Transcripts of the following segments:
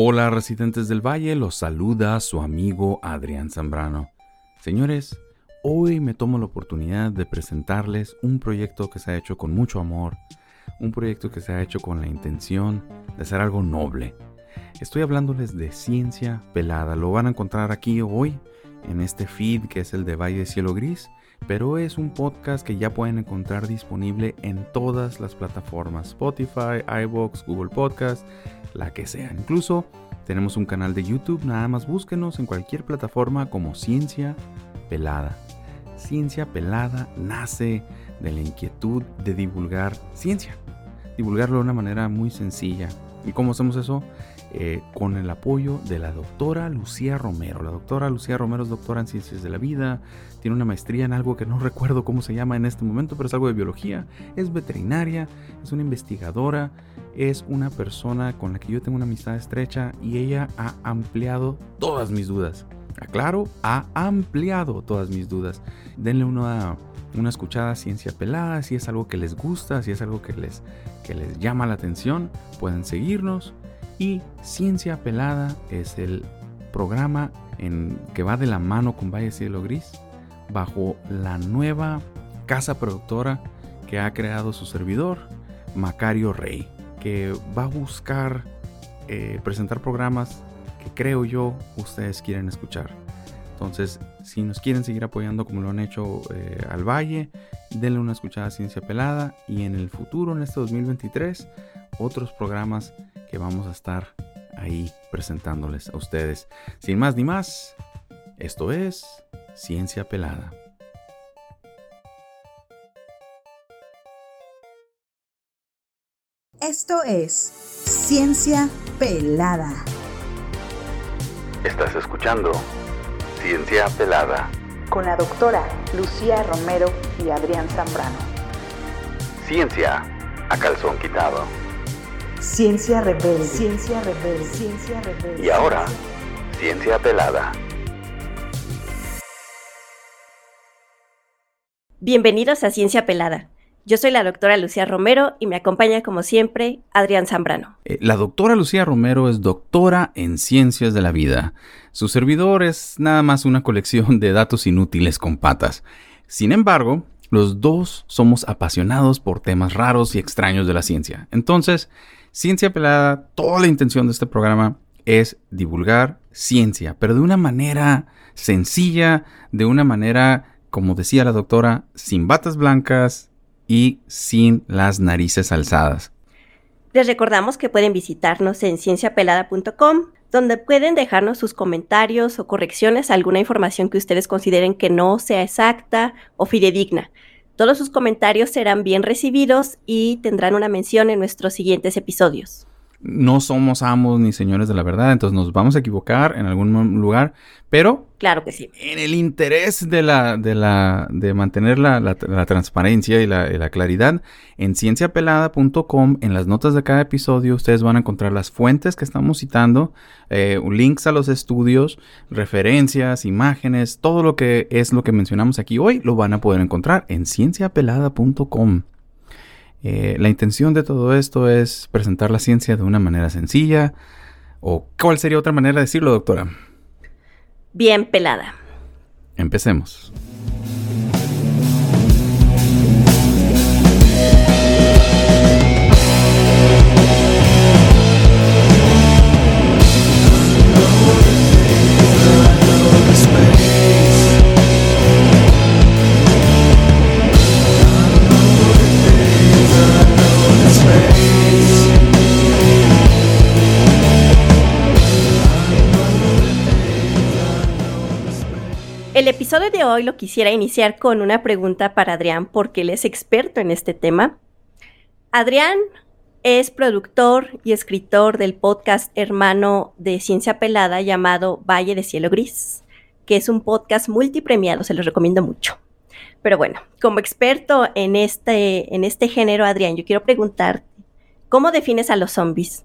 Hola residentes del valle, los saluda su amigo Adrián Zambrano. Señores, hoy me tomo la oportunidad de presentarles un proyecto que se ha hecho con mucho amor, un proyecto que se ha hecho con la intención de hacer algo noble. Estoy hablándoles de ciencia pelada, lo van a encontrar aquí hoy en este feed que es el de Valle Cielo Gris, pero es un podcast que ya pueden encontrar disponible en todas las plataformas, Spotify, iVoox, Google Podcast, la que sea. Incluso tenemos un canal de YouTube, nada más búsquenos en cualquier plataforma como Ciencia Pelada. Ciencia Pelada nace de la inquietud de divulgar ciencia, divulgarlo de una manera muy sencilla. ¿Y cómo hacemos eso? Eh, con el apoyo de la doctora Lucía Romero. La doctora Lucía Romero es doctora en ciencias de la vida, tiene una maestría en algo que no recuerdo cómo se llama en este momento, pero es algo de biología, es veterinaria, es una investigadora, es una persona con la que yo tengo una amistad estrecha y ella ha ampliado todas mis dudas. Aclaro, ha ampliado todas mis dudas. Denle una, una escuchada ciencia pelada, si es algo que les gusta, si es algo que les, que les llama la atención, pueden seguirnos y Ciencia Pelada es el programa en, que va de la mano con Valle Cielo Gris bajo la nueva casa productora que ha creado su servidor, Macario Rey, que va a buscar eh, presentar programas que creo yo ustedes quieren escuchar. Entonces, si nos quieren seguir apoyando como lo han hecho eh, al Valle, denle una escuchada a Ciencia Pelada y en el futuro, en este 2023, otros programas que vamos a estar ahí presentándoles a ustedes. Sin más ni más, esto es Ciencia Pelada. Esto es Ciencia Pelada. Estás escuchando Ciencia Pelada. Con la doctora Lucía Romero y Adrián Zambrano. Ciencia a calzón quitado. Ciencia rebelde. Ciencia rebelde. Ciencia rebelde. Y ahora, ciencia pelada. Bienvenidos a Ciencia Pelada. Yo soy la doctora Lucía Romero y me acompaña como siempre Adrián Zambrano. Eh, la doctora Lucía Romero es doctora en ciencias de la vida. Su servidor es nada más una colección de datos inútiles con patas. Sin embargo, los dos somos apasionados por temas raros y extraños de la ciencia. Entonces, Ciencia Pelada, toda la intención de este programa es divulgar ciencia, pero de una manera sencilla, de una manera, como decía la doctora, sin batas blancas y sin las narices alzadas. Les recordamos que pueden visitarnos en cienciapelada.com, donde pueden dejarnos sus comentarios o correcciones a alguna información que ustedes consideren que no sea exacta o fidedigna. Todos sus comentarios serán bien recibidos y tendrán una mención en nuestros siguientes episodios. No somos amos ni señores de la verdad, entonces nos vamos a equivocar en algún lugar, pero Claro que sí. En el interés de la, de la, de mantener la, la, transparencia y la, la, claridad, en cienciapelada.com, en las notas de cada episodio, ustedes van a encontrar las fuentes que estamos citando, eh, links a los estudios, referencias, imágenes, todo lo que es lo que mencionamos aquí hoy, lo van a poder encontrar en cienciapelada.com. Eh, la intención de todo esto es presentar la ciencia de una manera sencilla. ¿O cuál sería otra manera de decirlo, doctora? bien pelada. Empecemos. Episodio de hoy lo quisiera iniciar con una pregunta para Adrián porque él es experto en este tema. Adrián es productor y escritor del podcast hermano de Ciencia Pelada llamado Valle de Cielo Gris, que es un podcast multipremiado, se los recomiendo mucho. Pero bueno, como experto en este, en este género, Adrián, yo quiero preguntarte, ¿cómo defines a los zombies?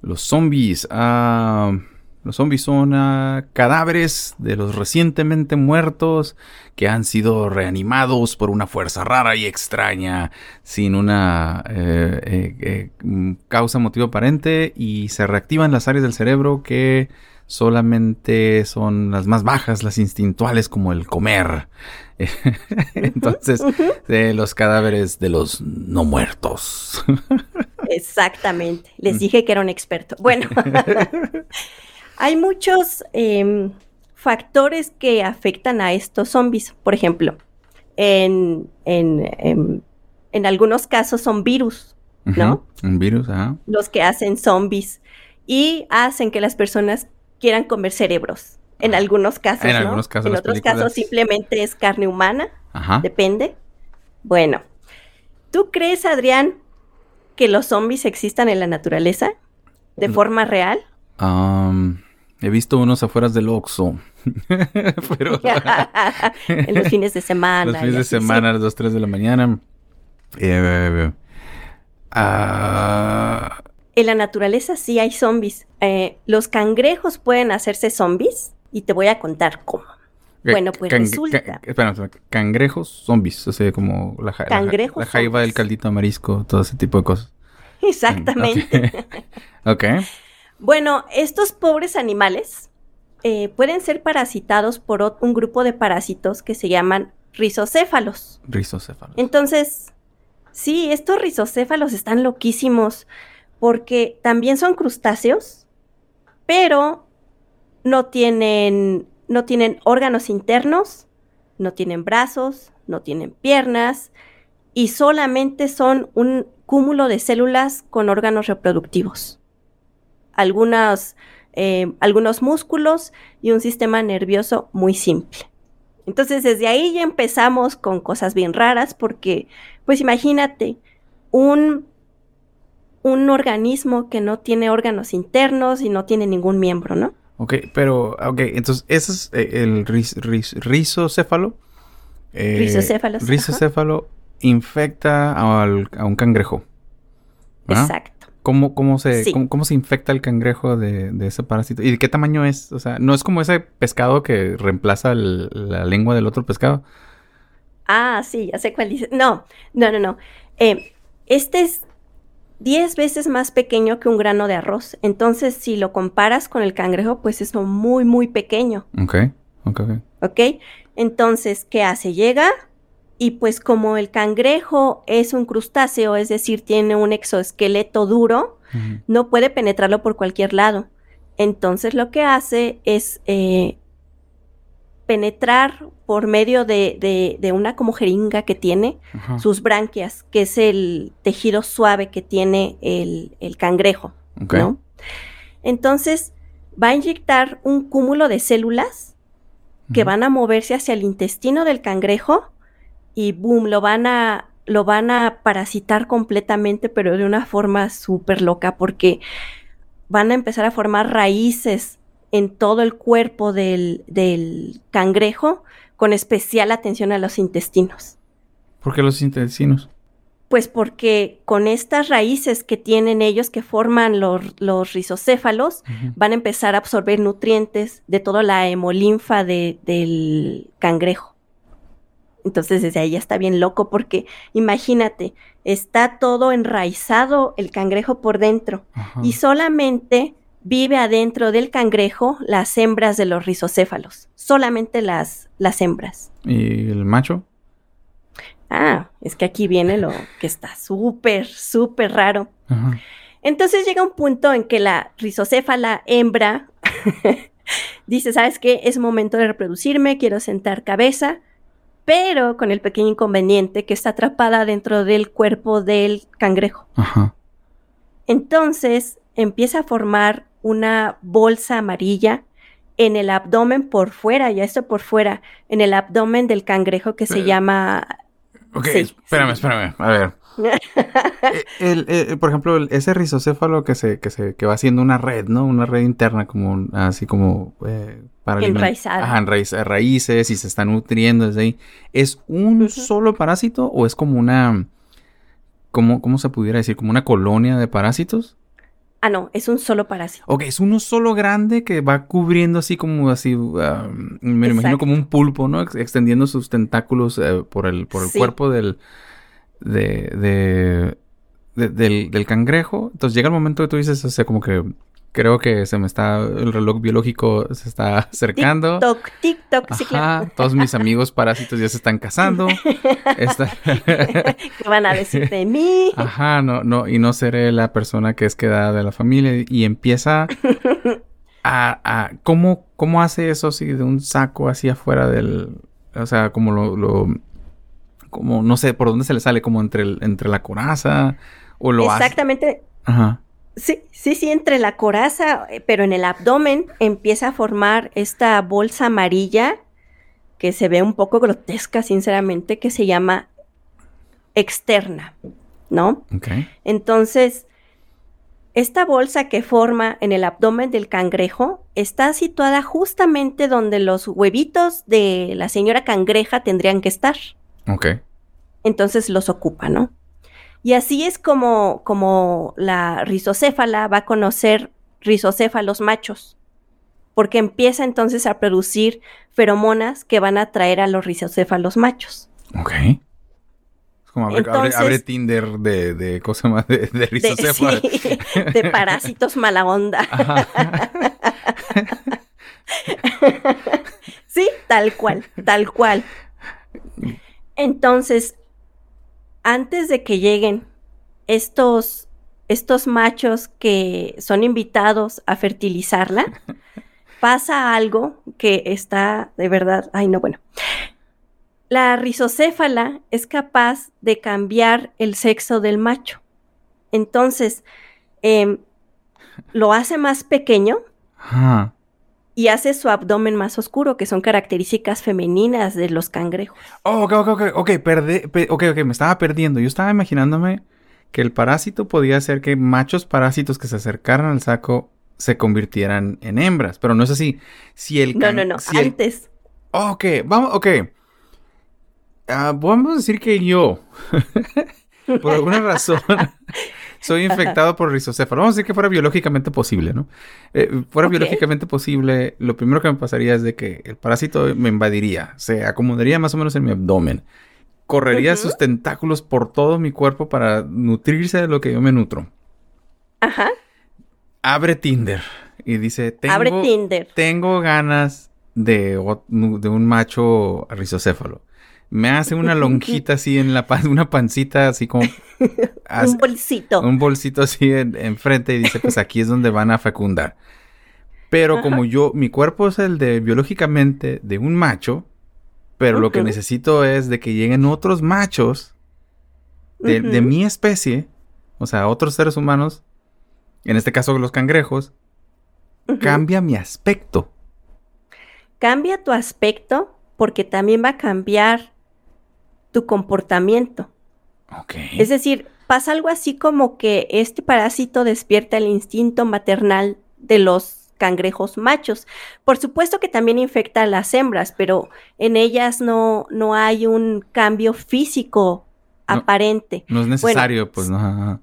Los zombies, ah, Los zombies son ah, cadáveres de los recientemente muertos que han sido reanimados por una fuerza rara y extraña, sin una eh, eh, eh, mm, causa motivo aparente, y se reactivan las áreas del cerebro que solamente son las más bajas, las instintuales, como el comer. Entonces, los cadáveres de los no muertos. Exactamente. Les dije que era un experto. Bueno, hay muchos em, factores que afectan a estos zombies. Por ejemplo, en, en, en, algunos casos son virus, ¿no? Un virus, ajá. Los que hacen zombies y hacen que las personas quieran comer cerebros. En algunos casos, en algunos casos. En otros casos simplemente es carne humana. Ajá. Depende. Bueno, ¿tú crees, Adrián, que los zombies existan en la naturaleza? ¿De forma real? He visto unos afuera del Oxxo. Pero... en los fines de semana. Los fines de semana, a las 2, 3 de la mañana. Eh, ah, en la naturaleza sí hay zombies. Eh, los cangrejos pueden hacerse zombies y te voy a contar cómo. Bueno, pues resulta. espera, cangrejos, zombies, o sea, como la, la, jaiba del caldito marisco, todo ese tipo de cosas. Exactamente. ok. Bueno, estos pobres animales eh, pueden ser parasitados por un grupo de parásitos que se llaman rizocéfalos. Rizocéfalos. Entonces, sí, estos rizocéfalos están loquísimos porque también son crustáceos, pero no tienen, no tienen órganos internos, no tienen brazos, no tienen piernas y solamente son un cúmulo de células con órganos reproductivos. Eh, algunos músculos y un sistema nervioso muy simple. Entonces desde ahí ya empezamos con cosas bien raras porque, pues imagínate, un un organismo que no tiene órganos internos y no tiene ningún miembro, ¿no? Ok, pero, ok, entonces, ese es eh, el rizocéfalo. Eh, rizocéfalo. Rizocéfalo infecta a un cangrejo. Exacto. ¿Cómo, cómo, se, cómo, se infecta el cangrejo de, ese parásito? ¿Y de qué tamaño es? O sea, ¿no es como ese pescado que reemplaza la lengua del otro pescado? Ah, sí, ya sé cuál dice. No, no, no, no. Eh, este es 10 veces más pequeño que un grano de arroz. Entonces, si lo comparas con el cangrejo, pues es muy, muy pequeño. Ok, ok, ok. Ok, entonces, ¿qué hace? Llega y pues como el cangrejo es un crustáceo, es decir, tiene un exoesqueleto duro, no puede penetrarlo por cualquier lado. Entonces, lo que hace es eh, penetrar por medio de, de, una como jeringa que tiene sus branquias, que es el tejido suave que tiene el, el cangrejo, ¿no? Entonces, va a inyectar un cúmulo de células que van a moverse hacia el intestino del cangrejo y boom, lo van a lo van a parasitar completamente, pero de una forma súper loca, porque van a empezar a formar raíces en todo el cuerpo del, cangrejo, con especial atención a los intestinos. ¿Por qué los intestinos? Pues porque con estas raíces que tienen ellos, que forman los, los rizocéfalos, van a empezar a absorber nutrientes de toda la hemolinfa del cangrejo. Entonces desde ahí ya está bien loco porque imagínate, está todo enraizado el cangrejo por dentro y solamente vive adentro del cangrejo las hembras de los rizocéfalos, solamente las, las hembras. ¿Y el macho? Ah, es que aquí viene lo que está súper, súper raro. Entonces llega un punto en que la rizocéfala hembra dice, ¿sabes qué? Es momento de reproducirme, quiero sentar cabeza, pero con el pequeño inconveniente que está atrapada dentro del cuerpo del cangrejo. Ajá. Entonces empieza a formar una bolsa amarilla en el abdomen por fuera, ya esto por fuera, en el abdomen del cangrejo que se eh, llama... Ok, espérame, espérame, a ver. Eh, eh, por ejemplo, ese rizocéfalo que se, que se, que va haciendo una red, ¿no? Una red interna como así como para Enraizada. Ajá, raíces y se está nutriendo desde ahí. ¿Es un solo parásito o es como una ¿cómo, ¿cómo se pudiera decir? ¿Como una colonia de parásitos? Ah, no, es un solo parásito. Ok, es uno solo grande que va cubriendo así como así, me imagino como un pulpo, ¿no? Ex- extendiendo sus tentáculos eh, por el, por el Sí. cuerpo del, de, de- de- del, del cangrejo. Entonces llega el momento que tú dices, o sea, como que creo que se me está, el reloj biológico se está acercando. TikTok, TikTok, sí, claro. Ajá, todos mis amigos parásitos ya se están casando. Está- ¿Qué van a decir de mí? Ajá, no, no, y no seré la persona que es quedada de la familia y empieza a, a ¿cómo, cómo hace eso así de un saco así afuera del, o sea, como lo, lo como no sé por dónde se le sale, como entre el, entre la coraza o lo hace. Exactamente. Ajá. Sí, sí, sí, entre la coraza, eh, pero en el abdomen empieza a formar esta bolsa amarilla que se ve un poco grotesca, sinceramente, que se llama externa, ¿no? Ok. Entonces, esta bolsa que forma en el abdomen del cangrejo está situada justamente donde los huevitos de la señora cangreja tendrían que estar. Ok. Entonces los ocupa, ¿no? Y así es como, como la rizocéfala va a conocer rizocéfalos machos, porque empieza entonces a producir feromonas que van a atraer a los rizocéfalos machos. Ok. Es como abre, Entonces- abre Tinder de, de cosa más de, de De, rizocéfalo. sí, de parásitos mala onda. Sí, tal cual, tal cual. Entonces, antes de que lleguen estos, estos machos que son invitados a fertilizarla, pasa algo que está de verdad, ay no, bueno. La rizocéfala es capaz de cambiar el sexo del macho. Entonces, em, lo hace más pequeño Ajá. Y hace su abdomen más oscuro, que son características femeninas de los cangrejos. Oh, ok, ok, ok, ok, perde- pe- ok, ok, me estaba perdiendo. Yo estaba imaginándome que el parásito podía hacer que machos parásitos que se acercaran al saco se convirtieran en hembras, pero no es así. Si el No, can- no, no, si el- antes. Oh, ok, vamos, ok. Ah, vamos a decir que yo, por alguna razón, soy infectado por rizocéfalo. Vamos a decir que fuera biológicamente posible, ¿no? Eh, fuera biológicamente posible, lo primero que me pasaría es de que el parásito me invadiría, se acomodaría más o menos en mi abdomen, correría sus tentáculos por todo mi cuerpo para nutrirse de lo que yo me nutro. Ajá. Abre Tinder y dice, tengo, Abre Tinder. tengo ganas de, de un macho rizocéfalo. Me hace una lonjita así en la pan, una pancita así como hace- Un bolsito. un bolsito así en- enfrente y dice, pues aquí es donde van a fecundar. Pero como yo, mi cuerpo es el de biológicamente de un macho, pero lo que necesito es de que lleguen otros machos de, mi especie, o sea, otros seres humanos, en este caso los cangrejos, cambia mi aspecto. Cambia tu aspecto porque también va a cambiar tu comportamiento. Es decir, pasa algo así como que este parásito despierta el instinto maternal de los cangrejos machos. Por supuesto que también infecta a las hembras, pero en ellas no, no hay un cambio físico No. aparente. no es necesario, pues no.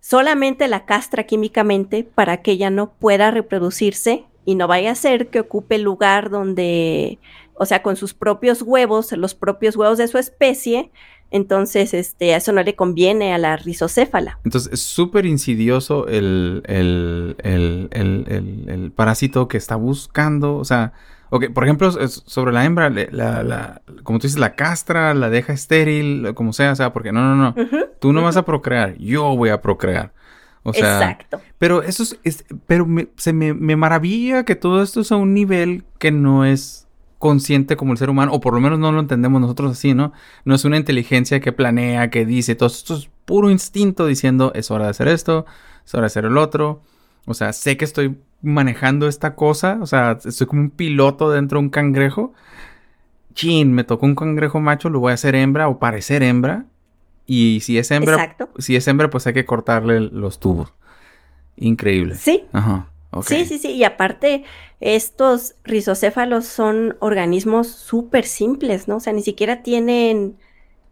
Solamente la castra químicamente para que ella no pueda reproducirse y no vaya a ser que ocupe el lugar donde, o sea, con sus propios huevos, los propios huevos de su especie, entonces este, eso no le conviene a la rizocéfala. Entonces es súper insidioso el, el, el, el, parásito que está buscando. O sea, por ejemplo, sobre la hembra, la, la, como tú dices, la castra, la deja estéril, como sea, o sea, porque no, no, no. Tú no vas a procrear, yo voy a procrear. O sea, Exacto. pero eso es, es- pero me, se me, me maravilla que todo esto es a un nivel que no es consciente como el ser humano, o por lo menos no lo entendemos nosotros así, ¿no? No es una inteligencia que planea, que dice, todo esto es puro instinto diciendo, es hora de hacer esto, es hora de hacer el otro. O sea, sé que estoy manejando esta cosa, o sea, estoy como un piloto dentro de un cangrejo. Chin, me tocó un cangrejo macho, lo voy a hacer hembra o parecer hembra. Y si es hembra, Exacto. si es hembra, pues hay que cortarle los tubos. Increíble. Sí, Ajá. Sí, sí, sí. Y aparte, estos rizocéfalos son organismos súper simples, ¿no? O sea, ni siquiera tienen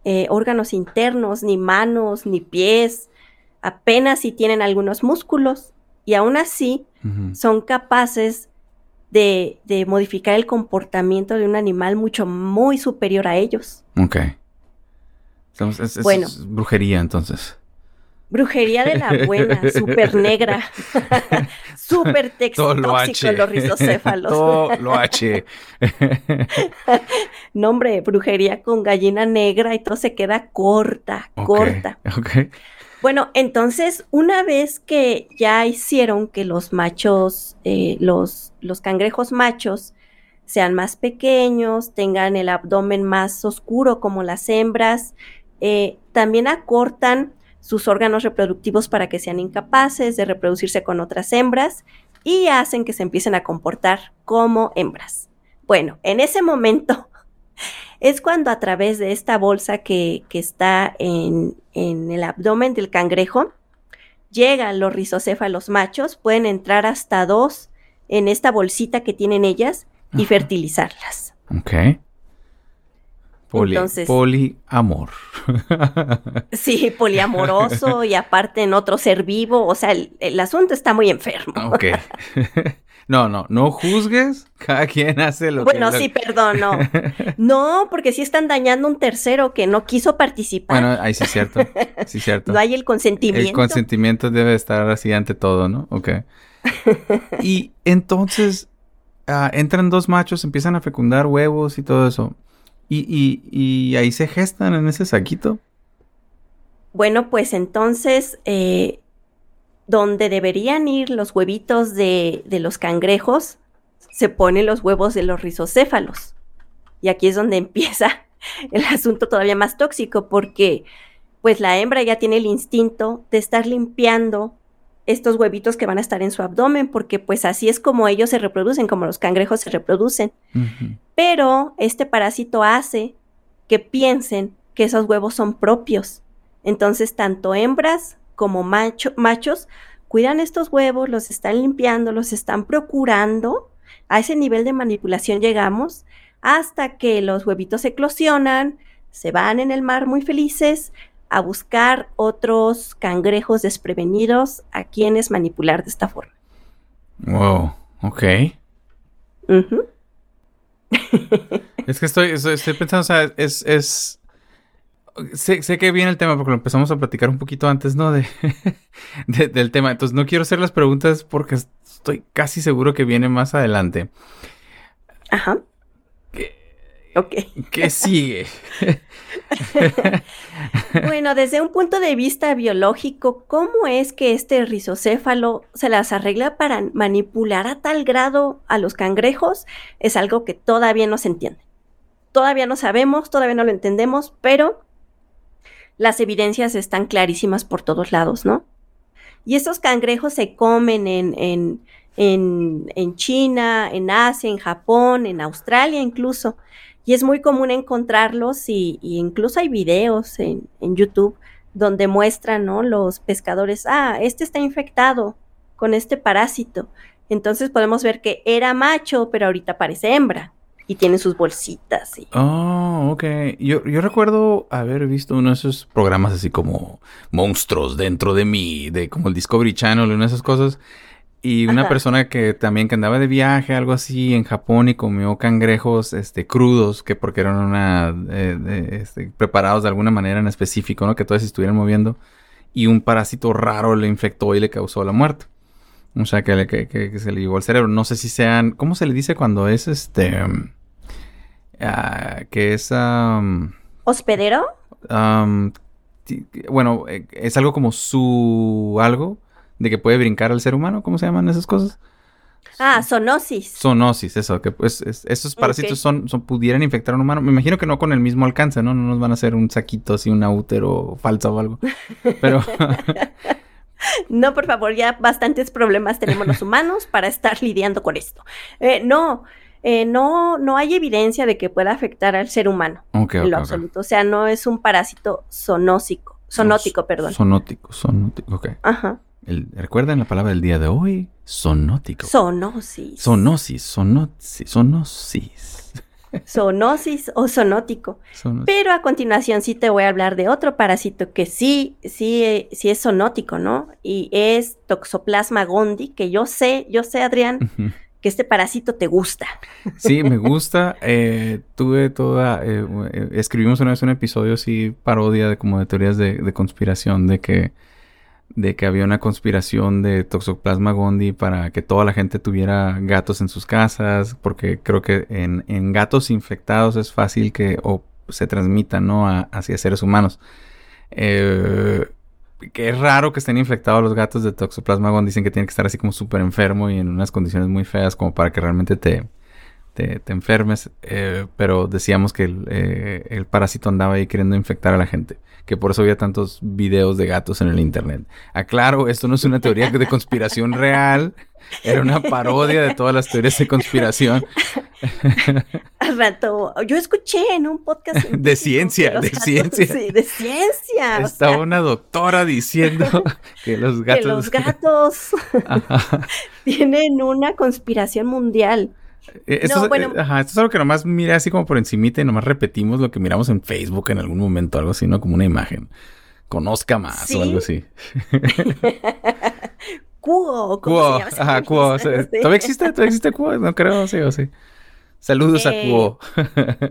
eh, órganos internos, ni manos, ni pies. Apenas si tienen algunos músculos. y aún así son capaces de, de modificar el comportamiento de un animal mucho muy superior a ellos. Ok. Entonces, es, es- Bueno. es brujería entonces. Brujería de la buena, súper negra, súper lo tóxico H. los rizocéfalos. Todo lo H. No, hombre, brujería con gallina negra y todo se queda corta, corta. Ok. Bueno, entonces, una vez que ya hicieron que los machos, eh, los, los cangrejos machos, sean más pequeños, tengan el abdomen más oscuro como las hembras, eh, también acortan sus órganos reproductivos para que sean incapaces de reproducirse con otras hembras y hacen que se empiecen a comportar como hembras. Bueno, en ese momento es cuando a través de esta bolsa que, que está en, en el abdomen del cangrejo, llegan los rizocéfalos machos, pueden entrar hasta dos en esta bolsita que tienen ellas y Ajá. fertilizarlas. Ok. Poli, Entonces- poliamor. Sí, poliamoroso y aparte en otro ser vivo, o sea, el, el asunto está muy enfermo. ok. no, no, no juzgues. Cada quien hace lo Bueno, que... sí, perdón, no. No, porque sí están dañando a un tercero que no quiso participar. Bueno, ahí sí es cierto. Sí es cierto. no hay el consentimiento. El consentimiento debe estar así ante todo, ¿no? Ok. y entonces ah, entran dos machos, empiezan a fecundar huevos y todo eso. Y, y, y ahí se gestan en ese saquito. Bueno, pues entonces, eh, donde deberían ir los huevitos de, de los cangrejos, se ponen los huevos de los rizocéfalos. Y aquí es donde empieza el asunto todavía más tóxico, porque pues la hembra ya tiene el instinto de estar limpiando estos huevitos que van a estar en su abdomen, porque pues así es como ellos se reproducen, como los cangrejos se reproducen. Pero este parásito hace que piensen que esos huevos son propios. Entonces, tanto hembras como macho- machos cuidan estos huevos, los están limpiando, los están procurando. A ese nivel de manipulación llegamos hasta que los huevitos eclosionan, se van en el mar muy felices a buscar otros cangrejos desprevenidos a quienes manipular de esta forma. Wow, ok. Es que estoy, estoy, estoy pensando, o sea, es... es... Sé, sé que viene el tema porque lo empezamos a platicar un poquito antes, ¿no? De, de- del tema. Entonces no quiero hacer las preguntas porque estoy casi seguro que viene más adelante. Ajá. Ok. ¿Qué sigue? Bueno, desde un punto de vista biológico, ¿cómo es que este rizocéfalo se las arregla para manipular a tal grado a los cangrejos? Es algo que todavía no se entiende. Todavía no sabemos, todavía no lo entendemos, pero las evidencias están clarísimas por todos lados, ¿no? Y estos cangrejos se comen en, en, en, en China, en Asia, en Japón, en Australia incluso. Y es muy común encontrarlos y, y incluso hay videos en, en YouTube donde muestran, ¿no? Los pescadores, ah, este está infectado con este parásito. Entonces podemos ver que era macho, pero ahorita parece hembra. Y tiene sus bolsitas. Oh, ok. Yo, yo recuerdo haber visto uno de esos programas así como monstruos dentro de mí, de como el Discovery Channel una de esas cosas. Y una Ajá. persona que también que andaba de viaje, algo así, en Japón y comió cangrejos este, crudos, que porque eran una, eh, de- este, preparados de alguna manera en específico, ¿no? Que todos se estuvieran moviendo. Y un parásito raro le infectó y le causó la muerte. O sea, que, le- que, que- que se le llevó al cerebro. No sé si sean... ¿Cómo se le dice cuando es este... ah, que es... um, ¿Hospedero? um, bueno, eh, es algo como su algo de que puede brincar al ser humano. ¿Cómo se llaman esas cosas? Ah, zoonosis. Zoonosis, eso, que pues es- esos parásitos son, son, pudieran infectar a un humano. Me imagino que no con el mismo alcance, ¿no? No nos van a hacer un saquito así, un útero falso o algo. Pero, No, por favor, ya bastantes problemas tenemos los humanos para estar lidiando con esto. Eh, no, eh, no, no hay evidencia de que pueda afectar al ser humano ok, en lo absoluto. O sea, no es un parásito zoonósico, zoonótico, perdón. Sonótico, sonótico, ok. Ajá. El- ¿Recuerdan la palabra del día de hoy? Sonótico. Zoonosis. Zoonosis, zoonosis, zoonosis. zoonosis o zoonótico. Son- Pero a continuación sí te voy a hablar de otro parásito que sí, sí, sí es zoonótico, ¿no? Y es Toxoplasma gondii, que yo sé, yo sé, Adrián, que este parásito te gusta. Sí, me gusta. Eh, tuve toda. eh, eh, escribimos una vez un episodio así, parodia de como de teorías de, de conspiración, de que. De que había una conspiración de Toxoplasma gondii para que toda la gente tuviera gatos en sus casas, porque creo que en, en gatos infectados es fácil que o se transmitan, ¿no? Hacia seres humanos. Eh, que es raro que estén infectados los gatos de Toxoplasma gondii. Dicen que tienen que estar así como súper enfermo y en unas condiciones muy feas como para que realmente te, te, te enfermes. eh, pero decíamos que el, eh, el parásito andaba ahí queriendo infectar a la gente. Que por eso había tantos videos de gatos en el internet. Aclaro, esto no es una teoría de conspiración real. Era una parodia de todas las teorías de conspiración. Al rato, yo escuché en un podcast De ciencia, de gatos- ciencia. Sí, de ciencia. o Estaba sea, una doctora diciendo que los gatos... que los gatos Ajá. tienen una conspiración mundial. Eh, Esto, No, es, bueno. eh, ajá, esto es algo que nomás miré así como por encimita y nomás repetimos lo que miramos en Facebook en algún momento, algo así, ¿no? Como una imagen. Conozca más Sí. o algo así. Cuo, ¿cómo Cuo, se llama ese ajá, Cuo. ¿Todavía existe? ¿Todavía existe Cuo? No creo, sí o sí. Saludos a Eh, Cuo.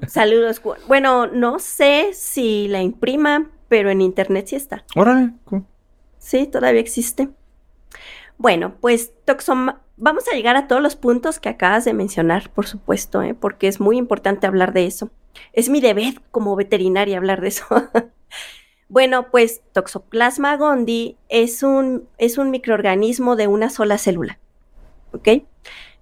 Saludos, Cuo. Bueno, no sé si la imprima, pero en internet sí está. Órale, Cuo. Sí, todavía existe. Bueno, pues toxoma- vamos a llegar a todos los puntos que acabas de mencionar, por supuesto, ¿eh? porque es muy importante hablar de eso. Es mi deber como veterinaria hablar de eso. bueno, pues Toxoplasma gondii es un, es un microorganismo de una sola célula. ¿Ok?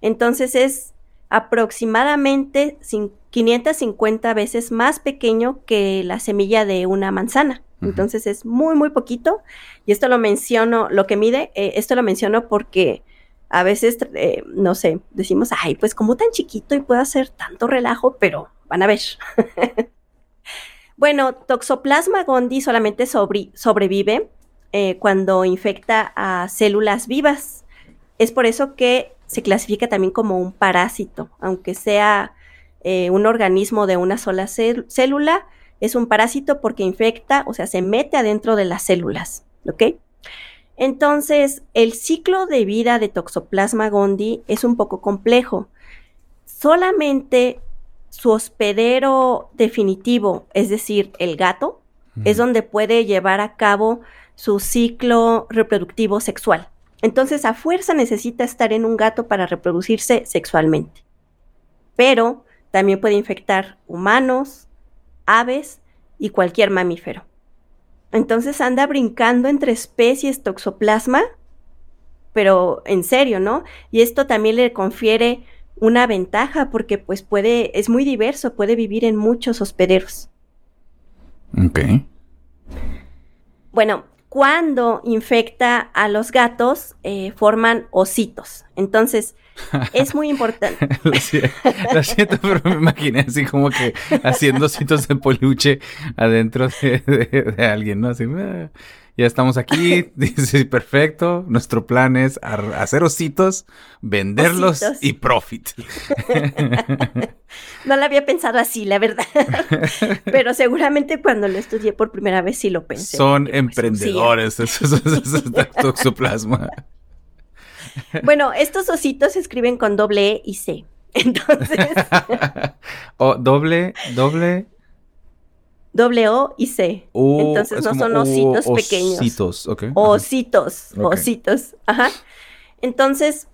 Entonces es aproximadamente cin- 550 veces más pequeño que la semilla de una manzana. Entonces es muy, muy poquito. Y esto lo menciono, lo que mide, eh, esto lo menciono porque a veces, eh, no sé, decimos, ay, pues como tan chiquito y puede hacer tanto relajo, pero van a ver. bueno, Toxoplasma gondii solamente sobrevive eh, cuando infecta a células vivas. Es por eso que se clasifica también como un parásito, aunque sea eh, un organismo de una sola cél- célula, es un parásito porque infecta, o sea, se mete adentro de las células, ¿ok? Entonces, el ciclo de vida de Toxoplasma gondii es un poco complejo. Solamente su hospedero definitivo, es decir, el gato, es donde puede llevar a cabo su ciclo reproductivo sexual. Entonces, a fuerza necesita estar en un gato para reproducirse sexualmente. Pero también puede infectar humanos, aves y cualquier mamífero. Entonces anda brincando entre especies toxoplasma, pero en serio, ¿no? Y esto también le confiere una ventaja porque pues puede, es muy diverso, puede vivir en muchos hospederos. Ok. Bueno, cuando infecta a los gatos, eh, forman ositos. Entonces, es muy importante. lo, si- lo siento, pero me imaginé así como que haciendo ositos de peluche adentro de, de- de alguien, ¿no? Así, "Ah, ya estamos aquí, dice, perfecto, nuestro plan es hacer ositos, venderlos Ositos. y profit. No lo había pensado así, la verdad. Pero seguramente cuando lo estudié por primera vez sí lo pensé. Son porque, pues, emprendedores, esos, esos, esos de toxoplasma. Bueno, estos ositos se escriben con doble E y C. Entonces, o doble, doble doble O y C. O. Entonces es no son ositos o- pequeños. Ositos, ok. Ositos, Ok. ositos. Ajá. Entonces,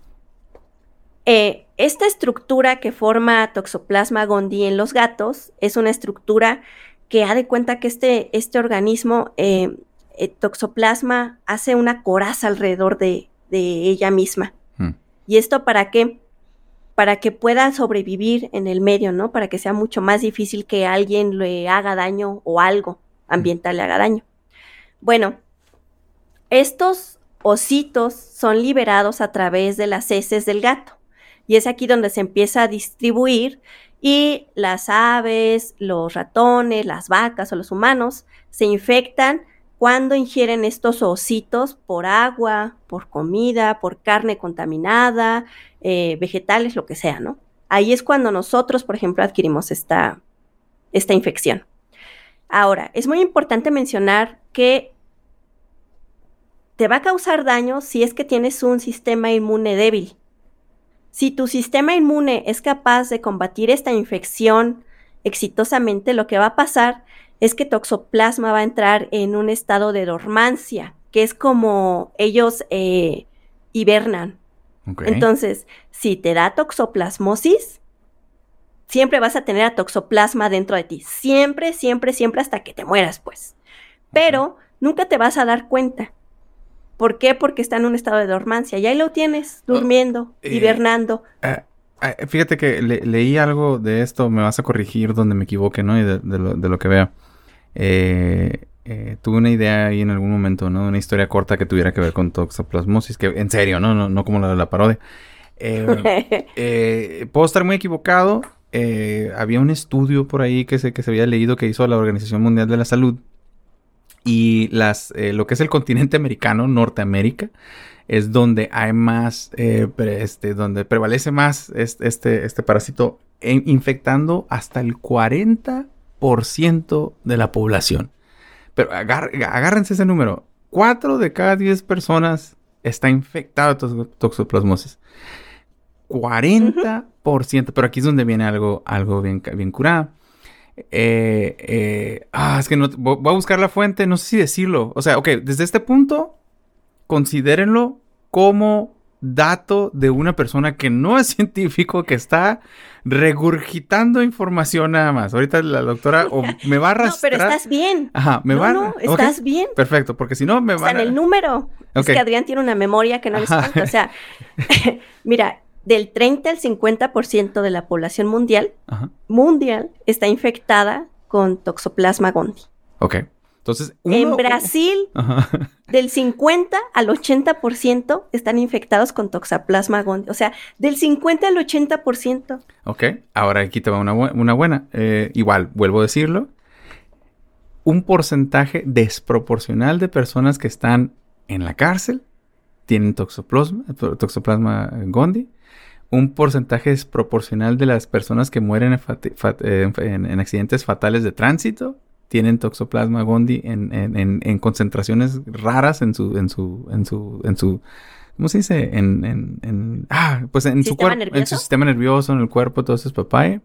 eh, esta estructura que forma Toxoplasma gondii en los gatos es una estructura que ha de cuenta que este, este organismo, eh, eh, Toxoplasma, hace una coraza alrededor de, de ella misma. Hmm. ¿Y esto para qué? Para que pueda sobrevivir en el medio, ¿no? Para que sea mucho más difícil que alguien le haga daño o algo ambiental le haga daño. Bueno, estos ositos son liberados a través de las heces del gato. Y es aquí donde se empieza a distribuir y las aves, los ratones, las vacas o los humanos se infectan cuando ingieren estos ositos por agua, por comida, por carne contaminada, eh, vegetales, lo que sea, ¿no? Ahí es cuando nosotros, por ejemplo, adquirimos esta, esta infección. Ahora, es muy importante mencionar que te va a causar daño si es que tienes un sistema inmune débil. Si tu sistema inmune es capaz de combatir esta infección exitosamente, lo que va a pasar es que toxoplasma va a entrar en un estado de dormancia, que es como ellos eh, hibernan. Entonces, si te da toxoplasmosis, siempre vas a tener a toxoplasma dentro de ti. Siempre, siempre, siempre hasta que te mueras, pues. Pero nunca te vas a dar cuenta. ¿Por qué? Porque está en un estado de dormancia. Y ahí lo tienes, oh, durmiendo, eh, hibernando. Eh, fíjate que leí algo de esto, me vas a corregir donde me equivoque, ¿no? Y de, lo, que vea. Tuve una idea ahí en algún momento, ¿no? Una historia corta que tuviera que ver con toxoplasmosis, que en serio, ¿no? No, no como la de la parodia. puedo estar muy equivocado. había un estudio por ahí que se, que se había leído que hizo la Organización Mundial de la Salud y las, eh, lo que es el continente americano, Norteamérica, es donde hay más, eh, este, donde prevalece más este, este, parásito infectando hasta el 40% de la población. Pero agárrense ese número. 4 de cada 10 personas está infectado de toxoplasmosis. 40%, pero aquí es donde viene algo, algo bien, bien curado. Eh, eh, ah, es que no, voy a buscar la fuente, no sé si decirlo. O sea, ok, desde este punto, considérenlo como dato de una persona que no es científico, que está regurgitando información nada más. Ahorita la doctora me va a arrastrar. No, pero estás bien. Ajá, me va a... No, estás bien. Perfecto, porque si no me va a... en el número. Es que Adrián tiene una memoria que no les cuenta. O sea, mira, del 30 al 50% de la población mundial, mundial, está infectada con Toxoplasma gondii. Ok. Entonces, en Brasil, del 50 al 80% están infectados con Toxoplasma gondii. O sea, del 50 al 80%. Ok, ahora aquí te va una, una buena. Eh, igual, vuelvo a decirlo. Un porcentaje desproporcional de personas que están en la cárcel tienen toxoplasma, toxoplasma gondii un porcentaje desproporcional de las personas que mueren en, accidentes fatales de tránsito tienen toxoplasma gondii en, concentraciones raras en su, en su, en su, en su, ¿cómo se dice? En, ah, pues en su cuerpo, en su sistema nervioso, en el cuerpo, todo eso es papaya.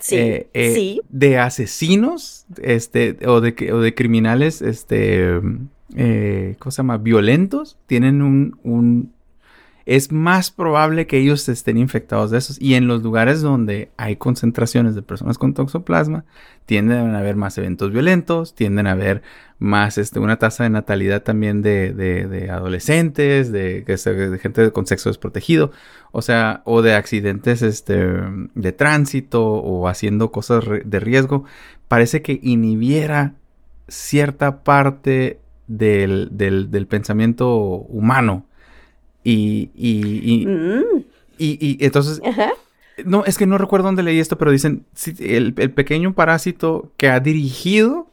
Sí, eh, eh, sí. De asesinos, este, o de, o de criminales, este, eh, ¿cómo se llama? Violentos, tienen un es más probable que ellos estén infectados de esos. Y en los lugares donde hay concentraciones de personas con toxoplasma, tienden a haber más eventos violentos, tienden a haber más este, una tasa de natalidad también de, de, adolescentes, de, de, gente con sexo desprotegido, o sea, o de accidentes este, de tránsito o haciendo cosas de riesgo. Parece que inhibiera cierta parte del, del pensamiento humano y, y, mm. y, y, entonces... No, es que no recuerdo dónde leí esto, pero dicen el, pequeño parásito que ha dirigido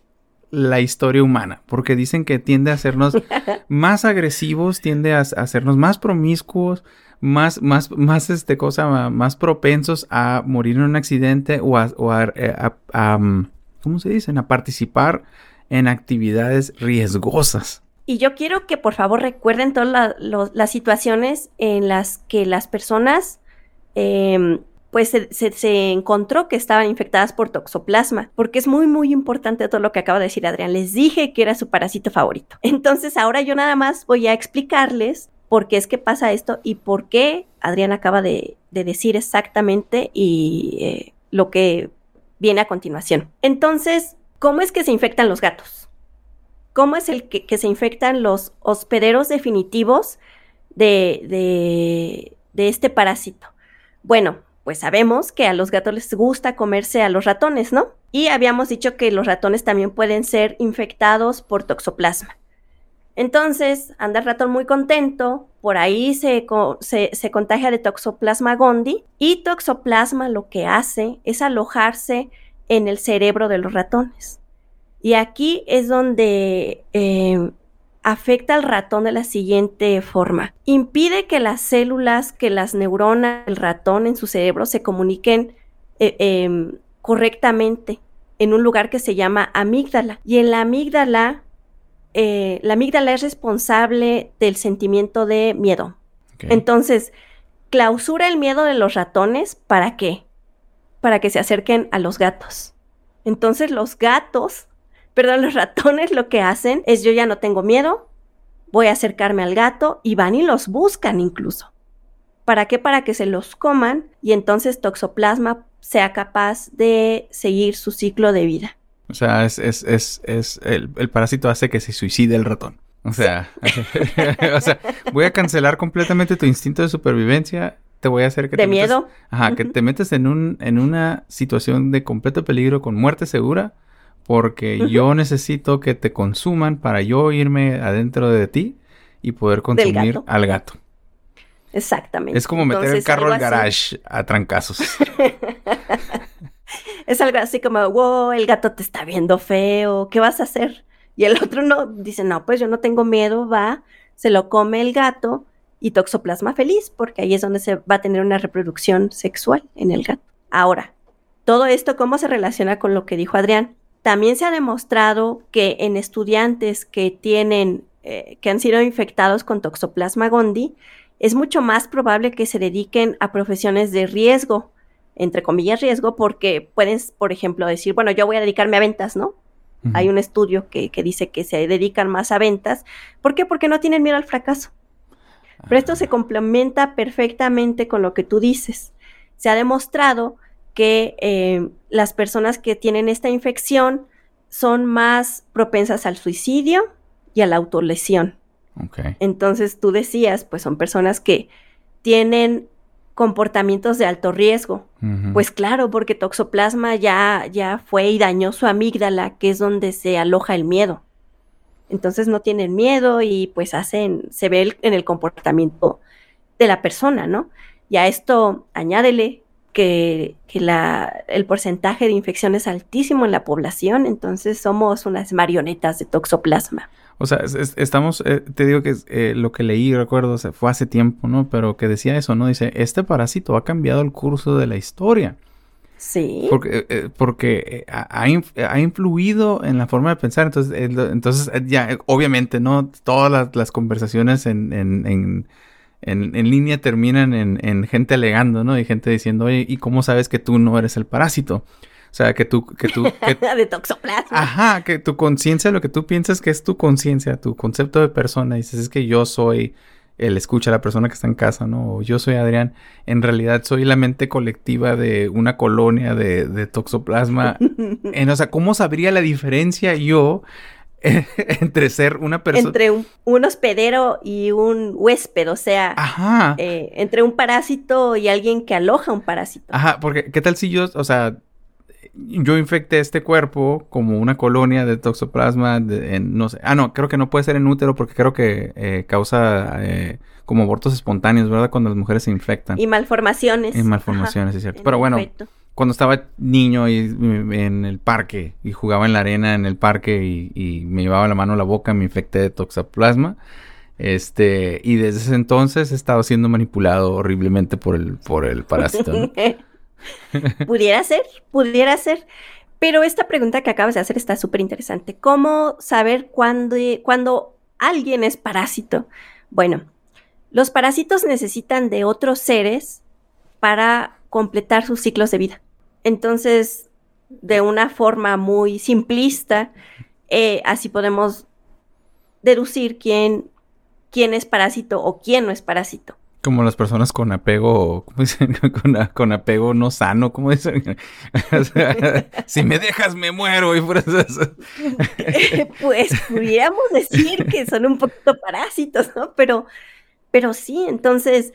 la historia humana, porque dicen que tiende a hacernos más agresivos, tiende a, hacernos más promiscuos, más, más, más, este cosa, más propensos a morir en un accidente o a, o a, eh, mm, ¿cómo se dicen? A participar en actividades riesgosas. Y yo quiero que por favor recuerden todas las situaciones en las que las personas em, pues se, encontró que estaban infectadas por toxoplasma, porque es muy, muy importante todo lo que acaba de decir Adrián. Les dije que era su parásito favorito. Entonces ahora yo nada más voy a explicarles por qué es que pasa esto y por qué Adrián acaba de, decir exactamente y eh, lo que viene a continuación. Entonces, ¿cómo es que se infectan los gatos? Cómo es el que, se infectan los hospederos definitivos de, este parásito. Bueno, pues sabemos que a los gatos les gusta comerse a los ratones, ¿no? Y habíamos dicho que los ratones también pueden ser infectados por toxoplasma. Entonces, anda el ratón muy contento, por ahí se, se, se, contagia de toxoplasma gondii y toxoplasma lo que hace es alojarse en el cerebro de los ratones. Y aquí es donde eh, afecta al ratón de la siguiente forma. Impide que las células, que las neuronas del ratón en su cerebro se comuniquen eh, em, correctamente en un lugar que se llama amígdala. Y en la amígdala, eh, la amígdala es responsable del sentimiento de miedo. Entonces, clausura el miedo de los ratones, ¿para qué? Para que se acerquen a los gatos. Entonces los gatos Perdón, los ratones lo que hacen es yo ya no tengo miedo, voy a acercarme al gato y van y los buscan incluso. ¿Para qué? Para que se los coman y entonces Toxoplasma sea capaz de seguir su ciclo de vida. O sea, es, es, es, es el, parásito hace que se suicide el ratón. O sea, o sea, voy a cancelar completamente tu instinto de supervivencia. Te voy a hacer que ¿De miedo? ajá, que te metes en, un, en una situación de completo peligro con muerte segura porque yo necesito que te consuman para yo irme adentro de ti y poder consumir al gato. Exactamente. Es como meter el carro al garage a trancazos. es algo así como, wow, el gato te está viendo feo, ¿qué vas a hacer? Y el otro no, dice, no, pues yo no tengo miedo, va, se lo come el gato y toxoplasma feliz, porque ahí es donde se va a tener una reproducción sexual en el gato. Ahora, todo esto, ¿cómo se relaciona con lo que dijo Adrián? También se ha demostrado que en estudiantes que tienen, eh, que han sido infectados con Toxoplasma gondii, es mucho más probable que se dediquen a profesiones de riesgo, entre comillas riesgo, porque pueden, por ejemplo, decir, bueno, yo voy a dedicarme a ventas, ¿no? Hay un estudio que, que, dice que se dedican más a ventas. ¿Por qué? Porque no tienen miedo al fracaso. Pero esto se ah. complementa perfectamente con lo que tú dices. Se ha demostrado que eh, las personas que tienen esta infección son más propensas al suicidio y a la autolesión. Entonces tú decías, pues son personas que tienen comportamientos de alto riesgo. Pues claro, porque toxoplasma ya, ya fue y dañó su amígdala, que es donde se aloja el miedo. Entonces no tienen miedo y pues hacen, se ve en el comportamiento de la persona, ¿no? Y a esto añádele que, la, el porcentaje de infección es altísimo en la población, entonces somos unas marionetas de toxoplasma. O sea, estamos, eh, te digo que eh, lo que leí, recuerdo, fue hace tiempo, ¿no? Pero que decía eso, ¿no? Dice, este parásito ha cambiado el curso de la historia. Sí. Porque, eh, porque ha, ha, influido en la forma de pensar. Entonces, entonces ya, obviamente, ¿no? Todas las, conversaciones en, en en, línea terminan en, gente alegando, ¿no? Y gente diciendo, oye, ¿y cómo sabes que tú no eres el parásito? O sea, que tú... Que tú de toxoplasma. Ajá, que tu conciencia, lo que tú piensas que es tu conciencia, tu concepto de persona, dices, es que yo soy el escucha, la persona que está en casa, ¿no? O yo soy Adrián, en realidad soy la mente colectiva de una colonia de, de toxoplasma. en, o sea, ¿cómo sabría la diferencia yo entre ser una persona. Entre un, hospedero y un huésped, o sea. Ajá. Eh, entre un parásito y alguien que aloja un parásito. Ajá, porque ¿qué tal si yo, o sea, yo infecté este cuerpo como una colonia de toxoplasma, no sé. Ah, no, creo que no puede ser en útero porque creo que eh, causa eh, como abortos espontáneos, ¿verdad? Cuando las mujeres se infectan. Y malformaciones. Y malformaciones, es cierto. Pero bueno, cuando estaba niño y, en el parque y jugaba en la arena en el parque y, me llevaba la mano a la boca, me infecté de toxoplasma. Este, y desde ese entonces he estado siendo manipulado horriblemente por el, por el parásito. pudiera ser, pudiera ser. Pero esta pregunta que acabas de hacer está súper interesante. ¿Cómo saber cuándo, cuándo alguien es parásito? Bueno, los parásitos necesitan de otros seres para completar sus ciclos de vida. Entonces, de una forma muy simplista, eh, así podemos deducir quién, quién es parásito o quién no es parásito. Como las personas con apego, ¿cómo dicen? Con, apego no sano, ¿cómo dicen? si me dejas me muero y por eso. pues pudiéramos decir que son un poquito parásitos, ¿no? Pero, pero sí, entonces,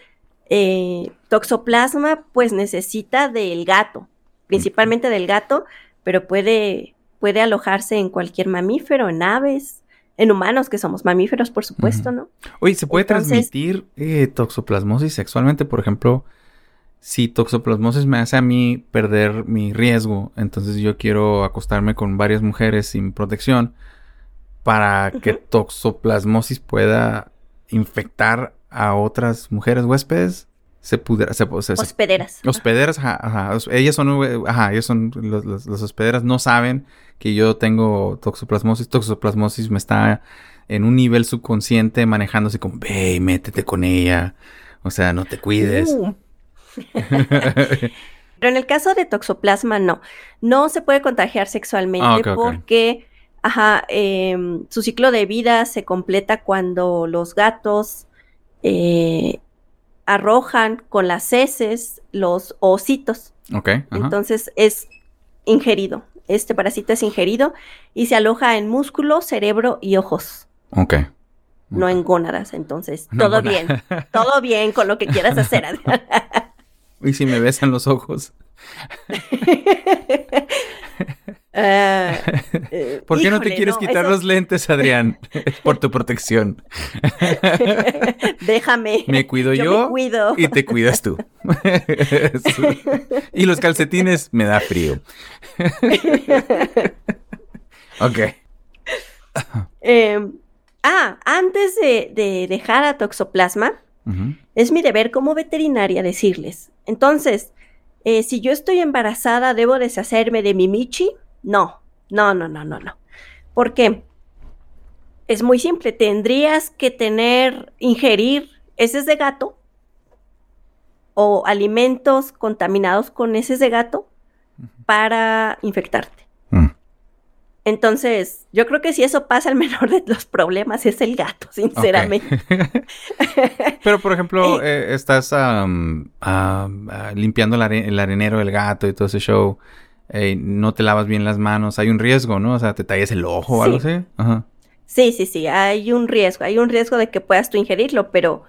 eh, toxoplasma pues necesita del gato principalmente del gato, pero puede, puede alojarse en cualquier mamífero, en aves, en humanos, que somos mamíferos, por supuesto, ¿no? Oye, ¿se puede transmitir eh, toxoplasmosis sexualmente? Por ejemplo, si toxoplasmosis me hace a mí perder mi riesgo, entonces yo quiero acostarme con varias mujeres sin protección, para que toxoplasmosis pueda infectar a otras mujeres huéspedes. Se pudiera, se, se- se- Hospederas. Hospederas, ajá, ajá. Ellas son, eh, ajá, ellos son, los, los- los hospederas no saben que yo tengo toxoplasmosis. Toxoplasmosis me está en un nivel subconsciente manejando así como, ve, y métete con ella. O sea, no te cuides. Uh. Pero en el caso de toxoplasma, no. No se puede contagiar sexualmente Ah, porque ajá, em, su ciclo de vida se completa cuando los gatos eh, arrojan con las heces los ositos. ok. Entonces es ingerido. Este parásito es ingerido y se aloja en músculo, cerebro y ojos, ok. no en gónadas. Entonces, No, todo bien. Todo bien con lo que quieras hacer. Y si me besan los ojos. Ah, eh, ¿Por qué no te quieres quitar eso- los lentes, Adrián? Es por tu protección. Déjame. Me cuido Yo yo, me cuido. y te cuidas tú. Y los calcetines me da frío. ok. Eh, ah, antes de, de dejar a Toxoplasma, es mi deber como veterinaria decirles. Entonces, eh, si yo estoy embarazada, ¿debo deshacerme de mi Michi? No, no, no, no, no, no. ¿Por qué? Es muy simple. Tendrías que tener, ingerir heces de gato o alimentos contaminados con heces de gato para infectarte. Mm. Entonces, yo creo que si eso pasa, el menor de los problemas es el gato, sinceramente. Pero, por ejemplo, eh, estás am, am, ah, limpiando el, are- el arenero del gato y todo ese show. Eh, no te lavas bien las manos. Hay un riesgo, ¿no? O sea, te tallas el ojo o algo Sí. así. Ajá. Sí, sí, sí, hay un riesgo, hay un riesgo de que puedas tú ingerirlo, pero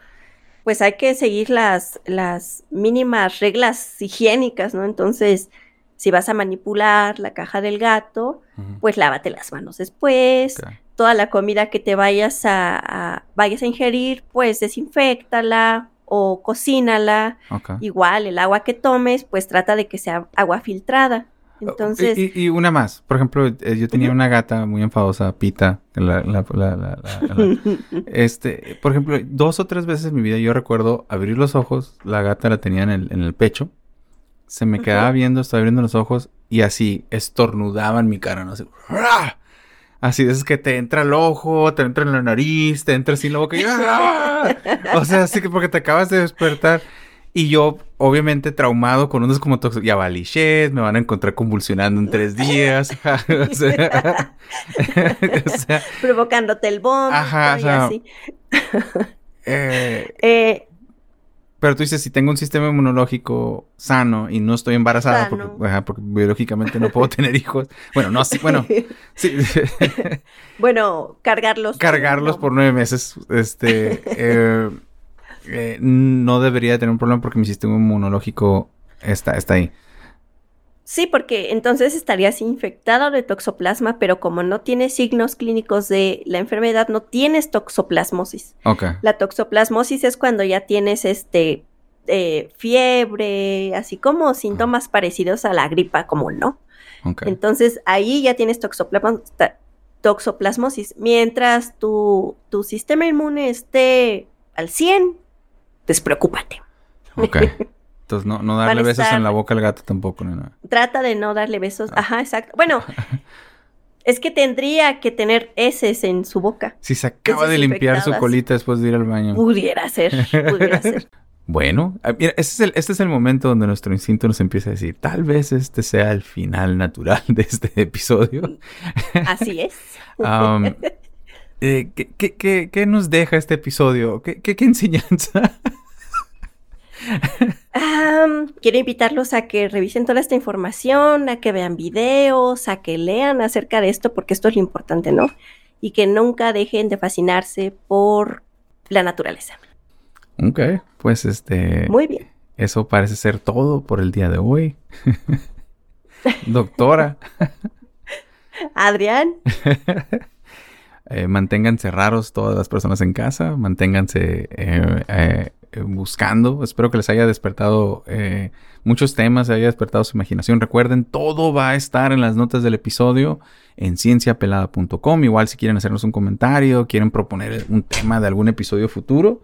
pues hay que seguir las, las mínimas reglas higiénicas, ¿no? Entonces, si vas a manipular la caja del gato, pues lávate las manos después. Toda la comida que te vayas a, a- vayas a ingerir, pues desinféctala o cocínala. Igual, el agua que tomes, pues trata de que sea agua filtrada. Entonces, Y, y- y una más. Por ejemplo, eh, yo tenía una gata muy enfadosa, Pita. La, la- la- este, por ejemplo, dos o tres veces en mi vida yo recuerdo abrir los ojos, la gata la tenía en el, en el pecho, se me quedaba Ujú. viendo, estaba abriendo los ojos y así estornudaba en mi cara, no sé. ¡ah! Así es que te entra el ojo, te entra en la nariz, te entra así en la boca y ¡ah! O sea, así que porque te acabas de despertar. Y yo, obviamente, traumado con unos como toxos. Ya valí me van a encontrar convulsionando en tres días. o sea, o sea, provocándote el vómito Ajá, o sea, así. eh, Eh, pero tú dices, si tengo un sistema inmunológico sano y no estoy embarazada, porque, Sano. ajá, porque biológicamente no puedo tener hijos. Bueno, no, sí, bueno, sí, bueno, cargarlos. cargarlos no. por nueve meses, este, eh, eh, no debería tener un problema porque mi sistema inmunológico está, está ahí. Sí, porque entonces estarías infectado de toxoplasma, pero como no tienes signos clínicos de la enfermedad, no tienes toxoplasmosis. La toxoplasmosis es cuando ya tienes este eh, fiebre, así como síntomas parecidos a la gripa común, ¿no? Entonces ahí ya tienes toxoplasmosis. Mientras tu, tu sistema inmune esté al 100, despreocúpate. Ok. Entonces, no, no darle besos estar- en la boca al gato tampoco, nada. Trata de no darle besos. Ah. Ajá, exacto. Bueno, es que tendría que tener heces en su boca. Si se acaba de limpiar su colita después de ir al baño. Pudiera ser, pudiera ser. Bueno, ah, mira, este es, el, este es el momento donde nuestro instinto nos empieza a decir, tal vez este sea el final natural de este episodio. Así es. Am, eh, ¿qué, qué, qué- qué nos deja este episodio? ¿Qué, qué, qué enseñanza? Quiero invitarlos a que revisen toda esta información, a que vean videos, a que lean acerca de esto, porque esto es lo importante, ¿no? Y que nunca dejen de fascinarse por la naturaleza. ok, pues este, Muy bien. eso parece ser todo por el día de hoy. Doctora, Adrián, eh, manténganse raros todas las personas en casa, manténganse eh, eh, buscando. Espero que les haya despertado muchos temas, haya despertado su imaginación. Recuerden, todo va a estar en las notas del episodio en cienciapelada.com. Igual si quieren hacernos un comentario, quieren proponer un tema de algún episodio futuro,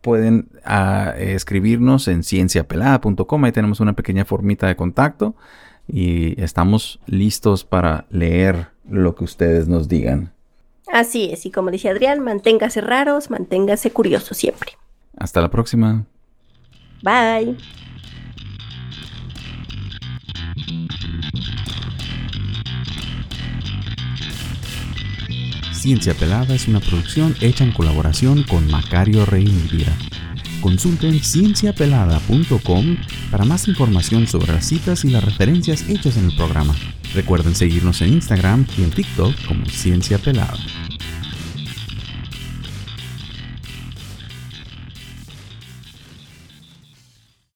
pueden ah, escribirnos en cienciapelada.com. Ahí tenemos una pequeña formita de contacto y estamos listos para leer lo que ustedes nos digan. Así es, y como dice Adrián, manténgase raros, manténgase curiosos siempre. Hasta la próxima. Bye. Ciencia Pelada es una producción hecha en colaboración con Macario Reinvira. Consulten cienciapelada.com para más información sobre las citas y las referencias hechas en el programa. Recuerden seguirnos en Instagram y en TikTok como Ciencia Pelada.